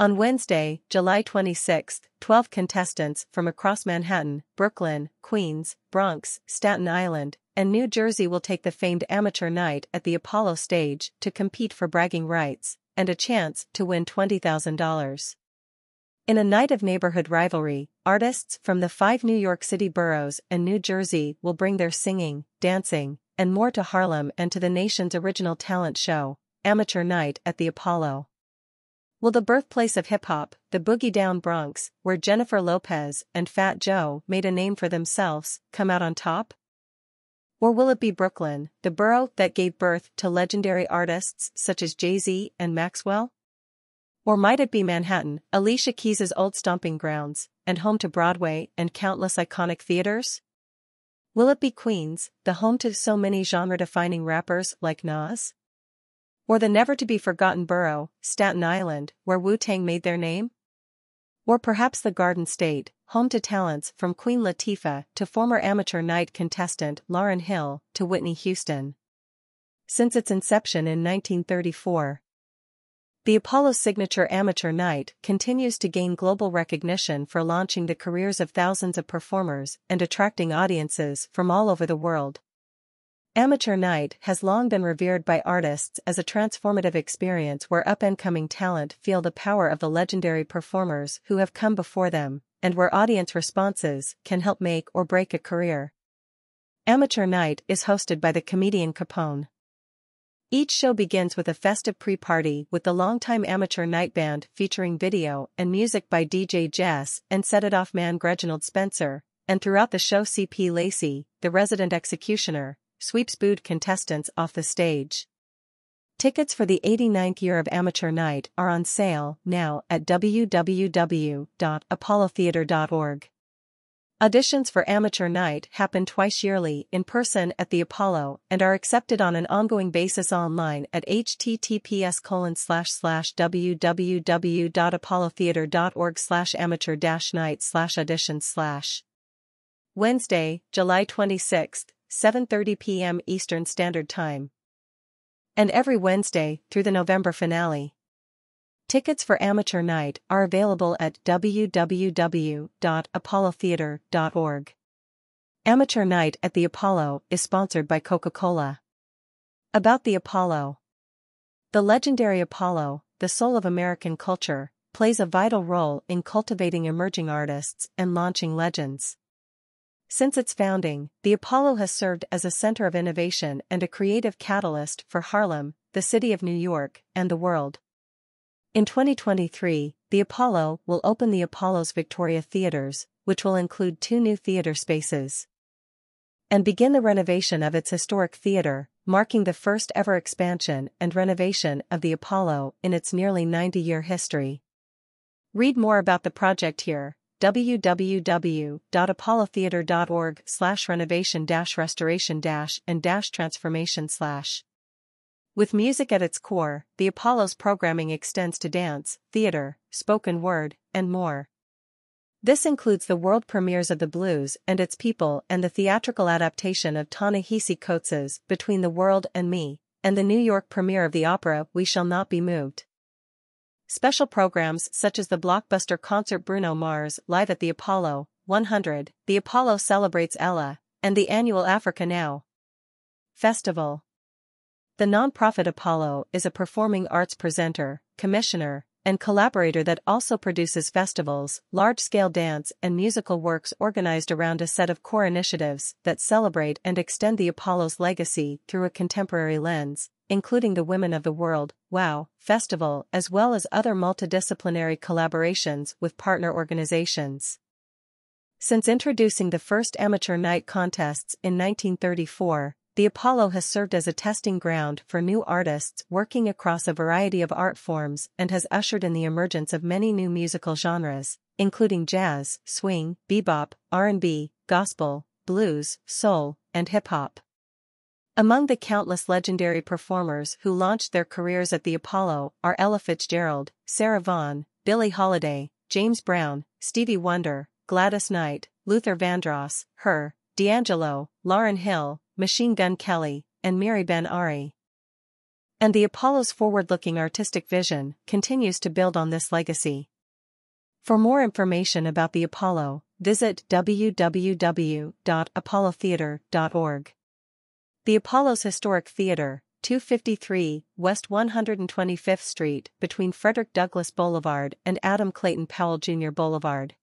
On Wednesday, July 26, 12 contestants from across Manhattan, Brooklyn, Queens, Bronx, Staten Island, and New Jersey will take the famed amateur night at the Apollo stage to compete for bragging rights and a chance to win $20,000. In a night of neighborhood rivalry, artists from the five New York City boroughs and New Jersey will bring their singing, dancing, and more to Harlem and to the nation's original talent show, Amateur Night at the Apollo. Will the birthplace of hip hop, the Boogie Down Bronx, where Jennifer Lopez and Fat Joe made a name for themselves, come out on top? Or will it be Brooklyn, the borough that gave birth to legendary artists such as Jay Z and Maxwell? Or might it be Manhattan, Alicia Keys' old stomping grounds, and home to Broadway and countless iconic theaters? Will it be Queens, the home to so many genre defining rappers like Nas? Or the never-to-be-forgotten borough, Staten Island, where Wu-Tang made their name? Or perhaps the Garden State, home to talents from Queen Latifah to former amateur night contestant Lauryn Hill to Whitney Houston. Since its inception in 1934, the Apollo Signature Amateur Night continues to gain global recognition for launching the careers of thousands of performers and attracting audiences from all over the world. Amateur Night has long been revered by artists as a transformative experience where up-and-coming talent feel the power of the legendary performers who have come before them, and where audience responses can help make or break a career. Amateur Night is hosted by the comedian Capone. Each show begins with a festive pre-party with the longtime amateur night band featuring video and music by DJ Jess and Set It Off man Reginald Spencer, and throughout the show CP Lacey, the resident executioner, sweeps booed contestants off the stage. Tickets for the 89th year of Amateur Night are on sale now at www.apollotheater.org. Auditions for Amateur Night happen twice yearly in person at the Apollo and are accepted on an ongoing basis online at https www.apollotheater.org amateur night auditions. Wednesday, July 26th, 7.30 p.m. Eastern Standard Time. And every Wednesday through the November finale. Tickets for Amateur Night are available at www.apollotheater.org. Amateur Night at the Apollo is sponsored by Coca-Cola. About the Apollo. The legendary Apollo, the soul of American culture, plays a vital role in cultivating emerging artists and launching legends. Since its founding, the Apollo has served as a center of innovation and a creative catalyst for Harlem, the city of New York, and the world. In 2023, the Apollo will open the Apollo's Victoria Theaters, which will include two new theater spaces, and begin the renovation of its historic theater, marking the first ever expansion and renovation of the Apollo in its nearly 90-year history. Read more about the project here www.apollotheater.org slash renovation dash restoration and dash transformation slash. With music at its core, the Apollo's programming extends to dance, theater, spoken word, and more. This includes the world premieres of The Blues and Its People and the theatrical adaptation of Ta-Nehisi Coates' Between the World and Me, and the New York premiere of the opera We Shall Not Be Moved. Special programs such as the blockbuster concert Bruno Mars live at the Apollo 100, the Apollo celebrates Ella, and the annual Africa Now Festival. The nonprofit Apollo is a performing arts presenter, commissioner, and collaborator that also produces festivals, large-scale dance and musical works organized around a set of core initiatives that celebrate and extend the Apollo's legacy through a contemporary lens, including the Women of the World, WOW, Festival as well as other multidisciplinary collaborations with partner organizations. Since introducing the first amateur night contests in 1934, the Apollo has served as a testing ground for new artists working across a variety of art forms and has ushered in the emergence of many new musical genres, including jazz, swing, bebop, R&B, gospel, blues, soul, and hip-hop. Among the countless legendary performers who launched their careers at the Apollo are Ella Fitzgerald, Sarah Vaughan, Billie Holiday, James Brown, Stevie Wonder, Gladys Knight, Luther Vandross, H.E.R., D'Angelo, Lauryn Hill, Machine Gun Kelly, and Miri Ben Ari. And the Apollo's forward-looking artistic vision continues to build on this legacy. For more information about the Apollo, visit www.apollotheater.org. The Apollo's Historic Theater, 253 West 125th Street between Frederick Douglass Boulevard and Adam Clayton Powell Jr. Boulevard.